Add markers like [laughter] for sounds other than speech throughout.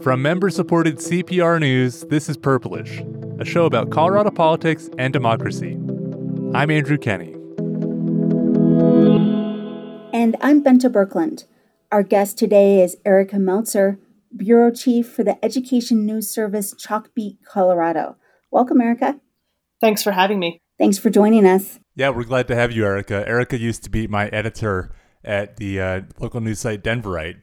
From member supported CPR News, this is Purplish, a show about Colorado politics and democracy. I'm Andrew Kenney. And I'm Bente Birkeland. Our guest today is Erica Meltzer, Bureau Chief for the Education News Service Chalkbeat, Colorado. Welcome, Erica. Thanks for having me. Thanks for joining us. Yeah, we're glad to have you, Erica. Erica used to be my editor at the uh, local news site Denverite.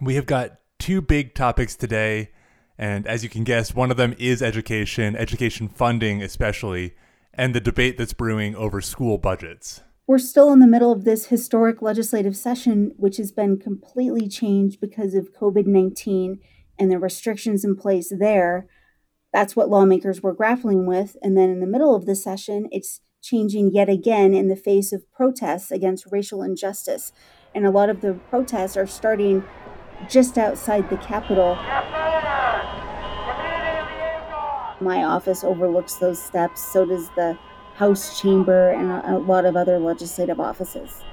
We have got two big topics today. And as you can guess, one of them is education, education funding, especially, and the debate that's brewing over school budgets. We're still in the middle of this historic legislative session, which has been completely changed because of COVID 19 and the restrictions in place there. That's what lawmakers were grappling with. And then in the middle of the session, it's changing yet again in the face of protests against racial injustice. And a lot of the protests are starting just outside the Capitol. My office overlooks those steps, so does the House chamber and a, lot of other legislative offices.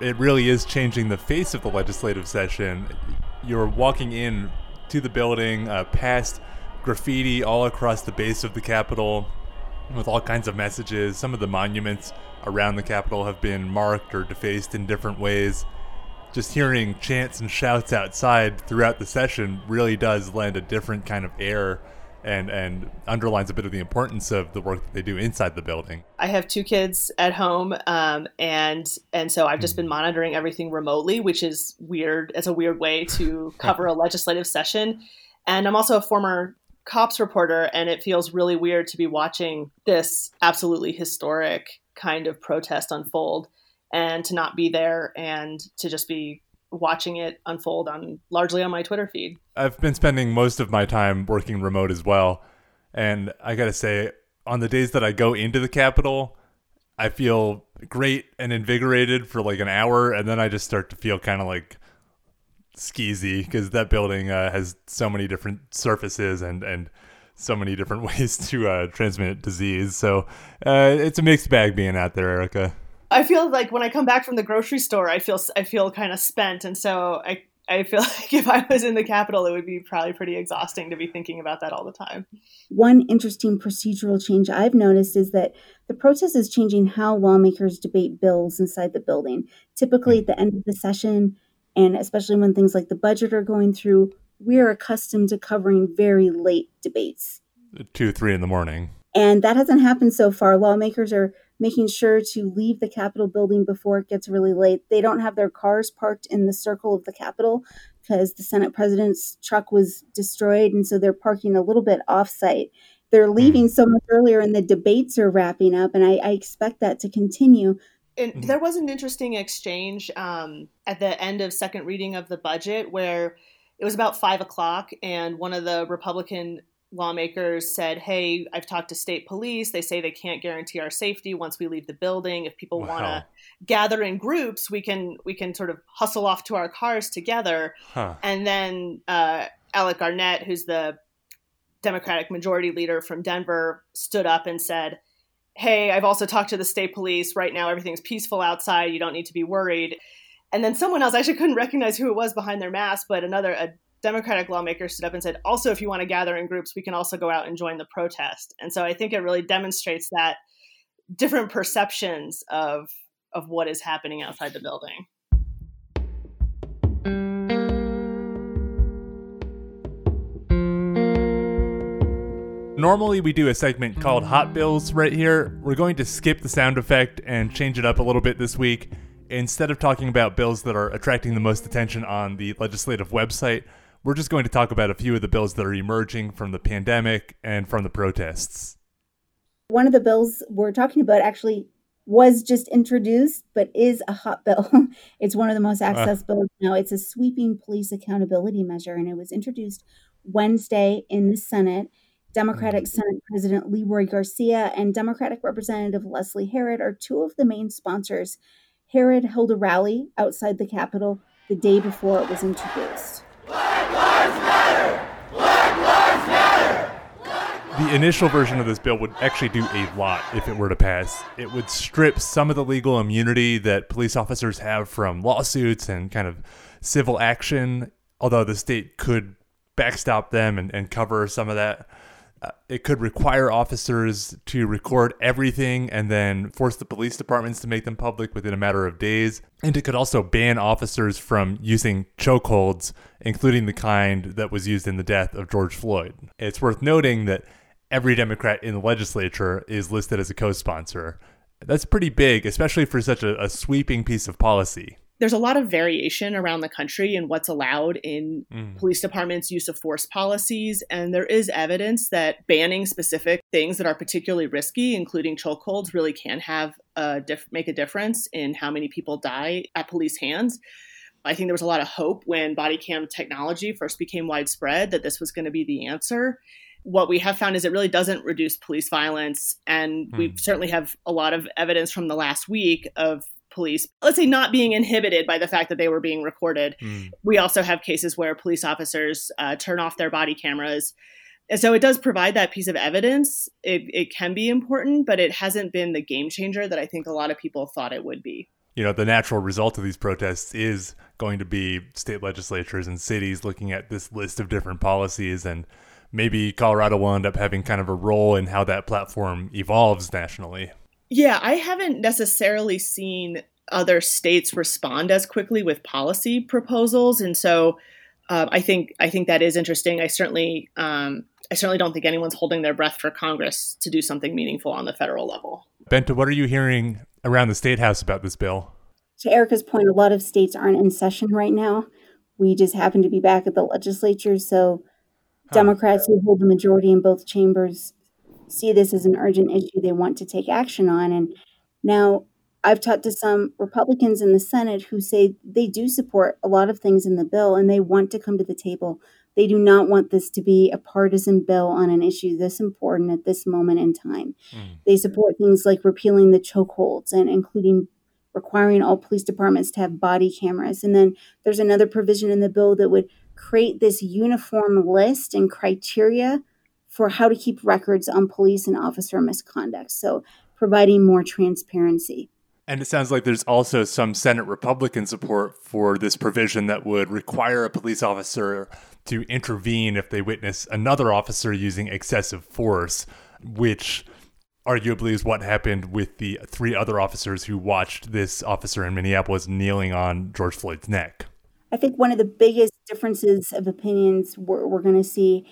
It really is changing the face of the legislative session. You're walking in to the building uh, past graffiti all across the base of the Capitol with all kinds of messages. Some of the monuments around the Capitol have been marked or defaced in different ways. Just hearing chants and shouts outside throughout the session really does lend a different kind of air and and underlines a bit of the importance of the work that they do inside the building. I have two kids at home, um, and and so I've just been hmm. monitoring everything remotely, which is weird. It's a weird way to [laughs] cover a legislative session. And I'm also a former cops reporter, and it feels really weird to be watching this absolutely historic kind of protest unfold and to not be there and to just be watching it unfold on largely on my Twitter feed. I've been spending most of my time working remote as well. And I got to say, on the days that I go into the Capitol, I feel great and invigorated for like an hour. And then I just start to feel kind of like skeezy because that building uh, has so many different surfaces and, and so many different [laughs] ways to uh, transmit disease. So uh, it's a mixed bag being out there, Erica. I feel like when I come back from the grocery store, I feel I feel kind of spent, and so I I feel [laughs] like if I was in the Capitol, it would be probably pretty exhausting to be thinking about that all the time. One interesting procedural change I've noticed is that the process is changing how lawmakers debate bills inside the building. Typically, at the end of the session, and especially when things like the budget are going through, we're accustomed to covering very late debates. Two, three in the morning. And that hasn't happened so far. Lawmakers are making sure to leave the Capitol building before it gets really late. They don't have their cars parked in the circle of the Capitol because the Senate president's truck was destroyed. And so they're parking a little bit off site. They're hmm. leaving so much earlier and the debates are wrapping up. And I, I expect that to continue. And mm-hmm. there was an interesting exchange um, at the end of second reading of the budget where it was about five o'clock, and one of the Republican lawmakers said, Hey, I've talked to state police. They say they can't guarantee our safety once we leave the building. If people wow. want to gather in groups, we can we can sort of hustle off to our cars together. Huh. And then uh, Alec Garnett, who's the Democratic majority leader from Denver, stood up and said, Hey, I've also talked to the state police. Right now, everything's peaceful outside. You don't need to be worried. And then someone else, I actually couldn't recognize who it was behind their mask, but another, a Democratic lawmaker stood up and said, also, if you want to gather in groups, we can also go out and join the protest. And so I think it really demonstrates that different perceptions of of what is happening outside the building. Normally, we do a segment called Hot Bills right here. We're going to skip the sound effect and change it up a little bit this week instead of talking about bills that are attracting the most attention on the legislative website, we're just going to talk about a few of the bills that are emerging from the pandemic and from the protests. One of the bills we're talking about actually was just introduced, but is a hot bill. [laughs] it's one of the most uh. accessed uh. bills now. It's a sweeping police accountability measure, and it was introduced Wednesday in the Senate. Democratic mm-hmm. Senate President Leroy Garcia and Democratic Representative Leslie Herod are two of the main sponsors Herod held a rally outside the Capitol the day before it was introduced. Black Lives Matter! Black Lives Matter! the initial version of this bill would actually do a lot if it were to pass. It would strip some of the legal immunity that police officers have from lawsuits and kind of civil action, although the state could backstop them and, and cover some of that. It could require officers to record everything and then force the police departments to make them public within a matter of days. And it could also ban officers from using chokeholds, including the kind that was used in the death of George Floyd. It's worth noting that every Democrat in the legislature is listed as a co sponsor. That's pretty big, especially for such a, a sweeping piece of policy there's a lot of variation around the country in what's allowed in mm. police departments' use of force policies. And there is evidence that banning specific things that are particularly risky, including chokeholds, really can have a diff- make a difference in how many people die at police hands. I think there was a lot of hope when body cam technology first became widespread that this was going to be the answer what we have found is it really doesn't reduce police violence. And mm. we hmm. certainly have a lot of evidence from the last week of police, let's say, not being inhibited by the fact that they were being recorded. Mm. We also have cases where police officers uh, turn off their body cameras. And so it does provide that piece of evidence. It, it can be important, but it hasn't been the game changer that I think a lot of people thought it would be. You know, the natural result of these protests is going to be state legislatures and cities looking at this list of different policies and maybe Colorado will end up having kind of a role in how that platform evolves nationally. Yeah, I haven't necessarily seen other states respond as quickly with policy proposals, and so uh, I think I think that is interesting. I certainly um, I certainly don't think anyone's holding their breath for Congress to do something meaningful on the federal level. Bente, what are you hearing around the state house about this bill? To Erica's point, a lot of states aren't in session right now. We just happen to be back at the legislature, so Democrats who hold the majority in both chambers see this as an urgent issue they want to take action on. And now I've talked to some Republicans in the Senate who say they do support a lot of things in the bill and they want to come to the table. They do not want this to be a partisan bill on an issue this important at this moment in time. Mm. They support things like repealing the chokeholds and including requiring all police departments to have body cameras. And then there's another provision in the bill that would create this uniform list and criteria for how to keep records on police and officer misconduct. So, providing more transparency. And it sounds like there's also some Senate Republican support for this provision that would require a police officer to intervene if they witness another officer using excessive force, which arguably is what happened with the three other officers who watched this officer in Minneapolis kneeling on George Floyd's neck. I think one of the biggest differences of opinions we're, we're going to see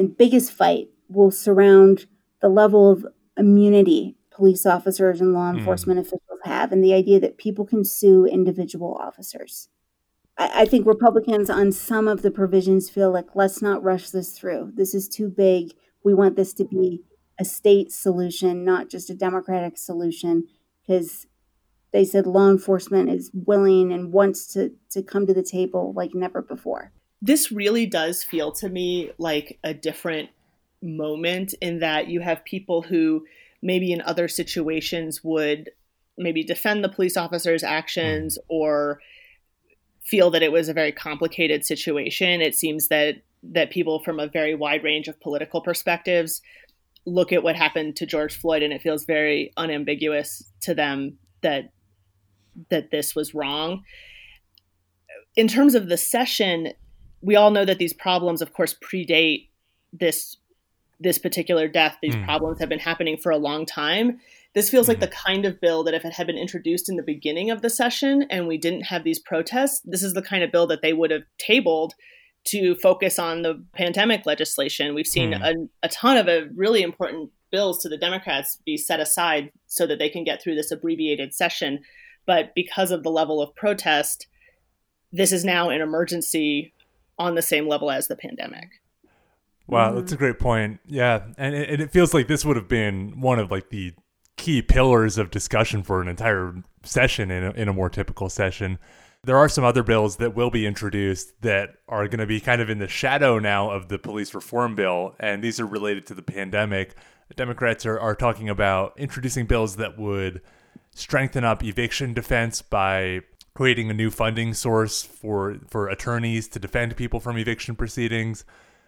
and biggest fight will surround the level of immunity police officers and law hmm. enforcement mm. officials have and the idea that people can sue individual officers. I, I think Republicans on some of the provisions feel like let's not rush this through. This is too big. We want this to be a state solution, not just a Democratic solution, because they said law enforcement is willing and wants to, to come to the table like never before this really does feel to me like a different moment in that you have people who maybe in other situations would maybe defend the police officer's actions mm. or feel that it was a very complicated situation it seems that that people from a very wide range of political perspectives look at what happened to George Floyd and it feels very unambiguous to them that that this was wrong in terms of the session we all know that these problems, of course, predate this this particular death. These mm. problems have been happening for a long time. This feels mm. like hmm. the kind of bill that if it had been introduced in the beginning of the session and we didn't have these protests, this is the kind of bill that they would have tabled to focus on the pandemic legislation. We've seen mm. a, a ton of a really important bills to the Democrats be set aside so that they can get through this abbreviated session. But because of the level of protest, this is now an emergency on the same level as the pandemic. Wow, mm-hmm. that's a great point. Yeah, and it, and it feels like this would have been one of like the key pillars of discussion for an entire session in a, in a more typical session. There are some other bills that will be introduced that are going to be kind of in the shadow now of the police reform bill, and these are related to the pandemic. Democrats are, are talking about introducing bills that would strengthen up eviction defense by creating a new funding source for for attorneys to defend people from eviction proceedings,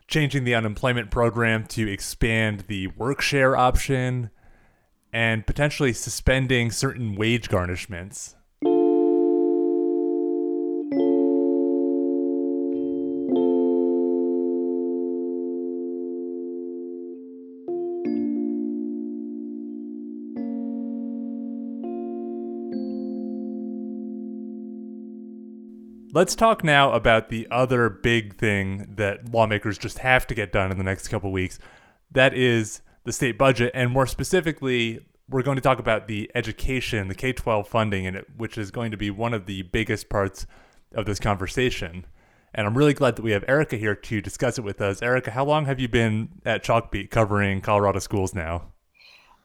changing the unemployment program to expand the work share option, and potentially suspending certain wage garnishments. Let's talk now about the other big thing that lawmakers just have to get done in the next couple weeks. That is the state budget, and more specifically, we're going to talk about the education, the K 12 funding, in it, which is going to be one of the biggest parts of this conversation. And I'm really glad that we have Erica here to discuss it with us. Erica, how long have you been at Chalkbeat covering Colorado schools now?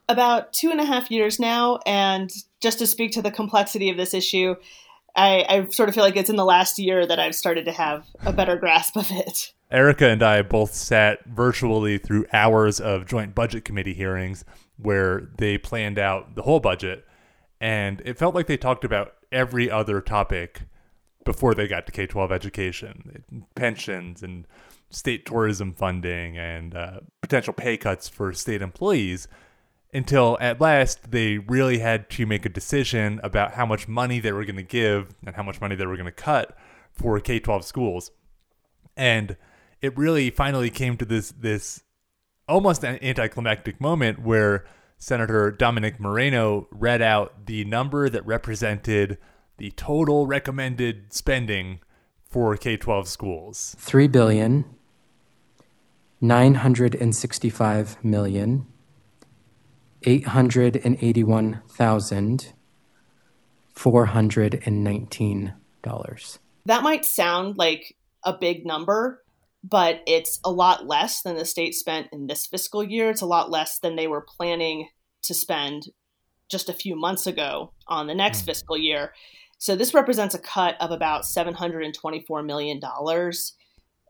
About two and a half years now. And just to speak to the complexity of this issue, I, I sort of feel like it's in the last year that I've started to have a better grasp of it. Erica and I both sat virtually through hours of joint budget committee hearings where they planned out the whole budget. And it felt like they talked about every other topic before they got to K 12 education pensions and state tourism funding and uh, potential pay cuts for state employees until at last they really had to make a decision about how much money they were going to give and how much money they were going to cut for K 12 schools. And it really finally came to this, this almost an anticlimactic moment where Senator Dominic Moreno read out the number that represented the total recommended spending for K 12 schools. Three billion nine hundred and sixty-five million $881,419. That might sound like a big number, but it's a lot less than the state spent in this fiscal year. It's a lot less than they were planning to spend just a few months ago on the next mm. fiscal year. So this represents a cut of about $724 million.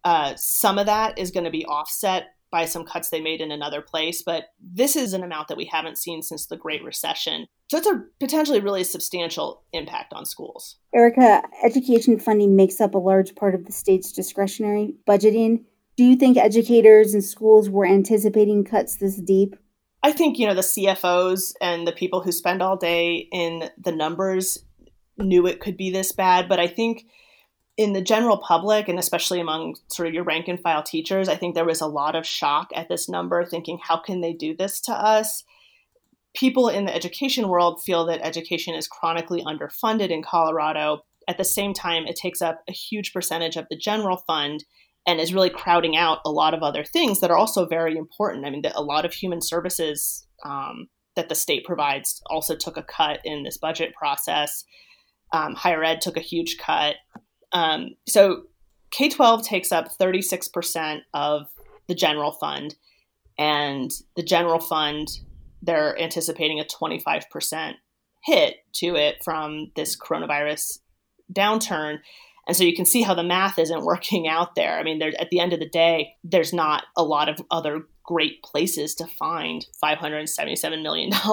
Uh, some of that is going to be offset by some cuts they made in another place, but this is an amount that we haven't seen since the Great Recession. So it's a potentially really substantial impact on schools. Erica, education funding makes up a large part of the state's discretionary budgeting. Do you think educators and schools were anticipating cuts this deep? I think, you know, the CFOs and the people who spend all day in the numbers knew it could be this bad, but I think in the general public and especially among sort of your rank and file teachers, I think there was a lot of shock at this number, thinking, how can they do this to us? People in the education world feel that education is chronically underfunded in Colorado. At the same time, it takes up a huge percentage of the general fund and is really crowding out a lot of other things that are also very important. I mean, a lot of human services um, that the state provides also took a cut in this budget process. Um, higher ed took a huge cut. Um, so K 12 takes up 36% of the general fund, and the general fund, they're anticipating a 25% hit to it from this coronavirus downturn. And so you can see how the math isn't [laughs] working out there. I mean, at the end of the day, there's not a lot of other great places to find $577 million. [laughs]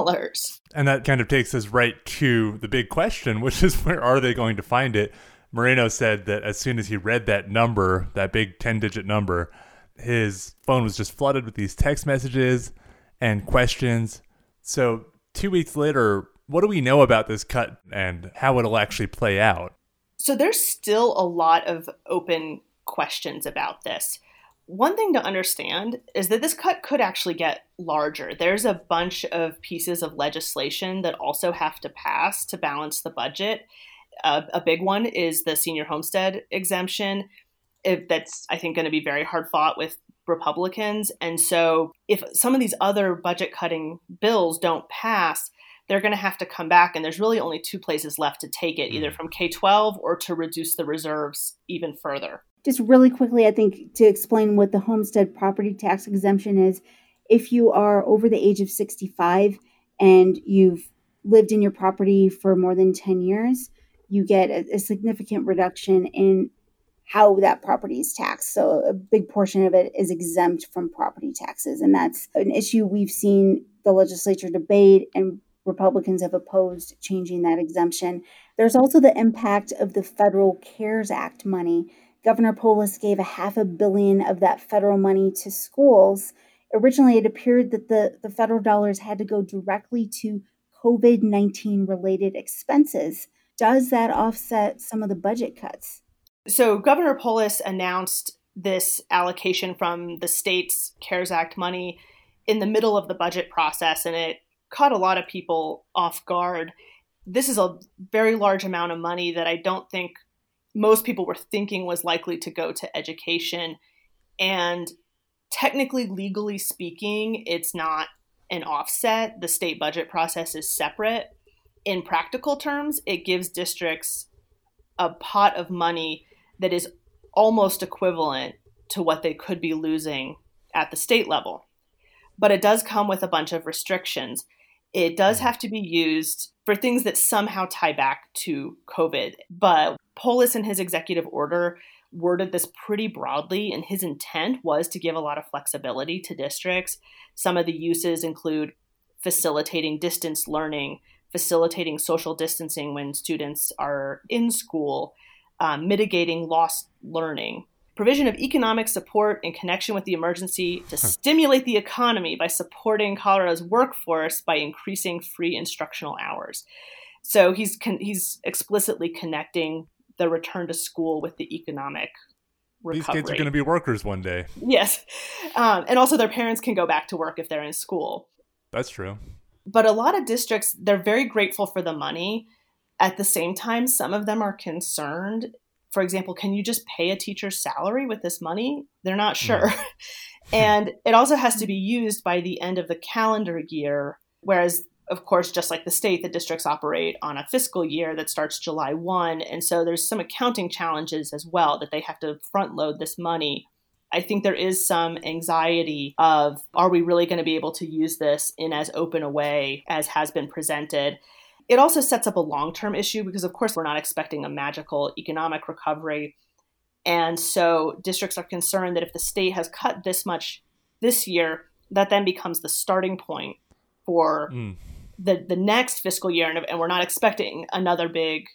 And that kind of takes us right to the big question, which is where are they going to find it? Moreno said that as soon as he read that number, that big 10 digit number, his phone was just flooded with these text messages and questions. So, two weeks later, what do we know about this cut and how it'll actually play out? So, there's still a lot of open questions about this. One thing to understand is that this cut could actually get larger. There's a bunch of pieces of legislation that also have to pass to balance the budget a big one is the senior homestead exemption. If that's, I think, going to be very hard fought with Republicans. And so, if some of these other budget cutting bills don't pass, they're going to have to come back. And there's really only two places left to take it either mm. from K 12 or to reduce the reserves even further. Just really quickly, I think to explain what the homestead property tax exemption is if you are over the age of 65 and you've lived in your property for more than 10 years, you get a, a significant reduction in how that property is taxed. So a big portion of it is exempt from property taxes. And that's an issue we've seen the legislature debate and Republicans have opposed changing that exemption. There's also the impact of the federal CARES Act money Governor Polis gave a half a billion of that federal money to schools. Originally, it appeared that the, the federal dollars had to go directly to COVID 19 related expenses. Does that offset some of the budget cuts? So, Governor Polis announced this allocation from the state's CARES Act money in the middle of the budget process, and it caught a lot of people off guard. This is a very large amount of money that I don't think most people were thinking was likely to go to education. And technically, legally speaking, it's not an offset. The state budget process is separate. In practical terms, it gives districts a pot of money that is almost equivalent to what they could be losing at the state level. But it does come with a bunch of restrictions. It does mm-hmm. have to be used for things that somehow tie back to COVID. But Polis in his executive order worded this pretty broadly, and his intent was to give a lot of flexibility to districts. Some of the uses include facilitating distance learning, facilitating social distancing when students are in school, um, mitigating lost learning, provision of economic support in connection with the emergency to stimulate the economy by supporting Colorado's workforce by increasing free instructional hours. So he's con- he's explicitly connecting the return to school with the economic recovery. These kids are going to be workers one day. Yes, um, and also their parents can go back to work if they're in school. That's true. But a lot of districts they're very grateful for the money. At the same time, some of them are concerned for example, can you just pay a teacher's salary with this money? They're not sure. Mm. [laughs] and it also has to be used by the end of the calendar year, whereas of course, just like the state, the districts operate on a fiscal year that starts July 1. And so there's some accounting challenges as well that they have to front load this money. I think there is some anxiety of are we really going to be able to use this in as open a way as has been presented? It also sets up a long term issue because, of course, we're not expecting a magical economic recovery. And so districts are concerned that if the state has cut this much this year, that then becomes the starting point for mm. the, the next fiscal year. And, and we're not expecting another big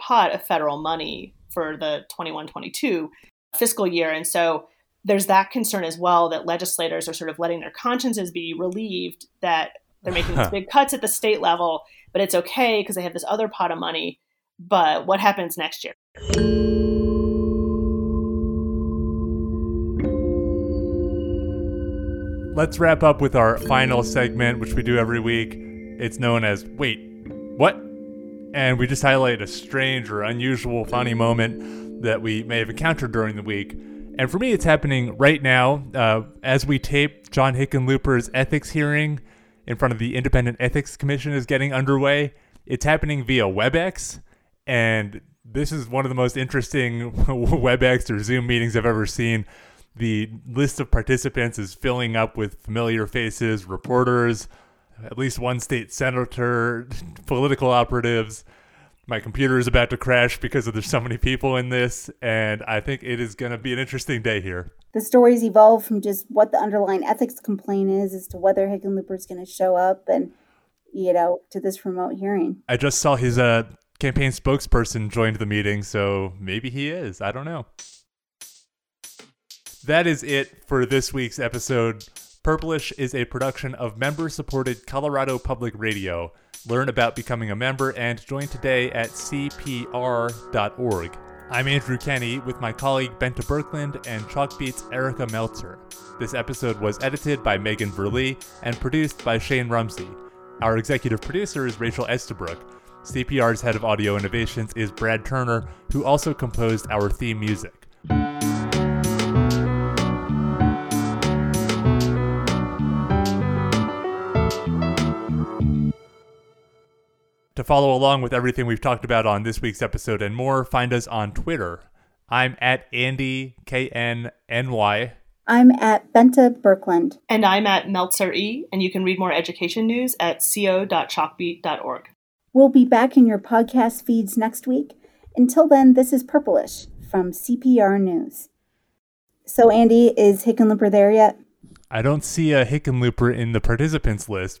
pot of federal money for the 21 22 fiscal year. And so there's that concern as well that legislators are sort of letting their consciences be relieved that they're making these big cuts at the state level but it's okay because they have this other pot of money. But what happens next year? Let's wrap up with our final segment, which we do every week. It's known as Wait, What? And we just highlight a strange or unusual funny moment that we may have encountered during the week. And for me, it's happening right now uh, as we tape John Hickenlooper's ethics hearing in front of the Independent Ethics Commission is getting underway. It's happening via WebEx, and this is one of the most interesting [laughs] WebEx or Zoom meetings I've ever seen. The list of participants is filling up with familiar faces, reporters, at least one state senator, [laughs] political operatives. My computer is about to crash because there's so many people in this, and I think it is going to be an interesting day here the stories evolve from just what the underlying ethics complaint is as to whether Hickenlooper is going to show up and, you know, to this remote hearing. I just saw his uh, campaign spokesperson joined the meeting, so maybe he is. I don't know. That is it for this week's episode. Purplish is a production of member supported Colorado Public Radio. Learn about becoming a member and join today at cpr.org. I'm Andrew Kenney with my colleague Bente Birkeland and Chalkbeat's Erica Meltzer. This episode was edited by Megan Verlee and produced by Shane Rumsey. Our executive producer is Rachel Estabrook. CPR's head of audio innovations is Brad Turner, who also composed our theme music. To follow along with everything we've talked about on this week's episode and more, find us on Twitter. I'm at Andy K N N Y. I'm at Bente Birkeland. And I'm at Meltzer E. And you can read more education news at co.chalkbeat.org. We'll be back in your podcast feeds next week. Until then, this is Purplish from CPR News. So, Andy, is Hickenlooper there yet? I don't see a Hickenlooper in the participants list,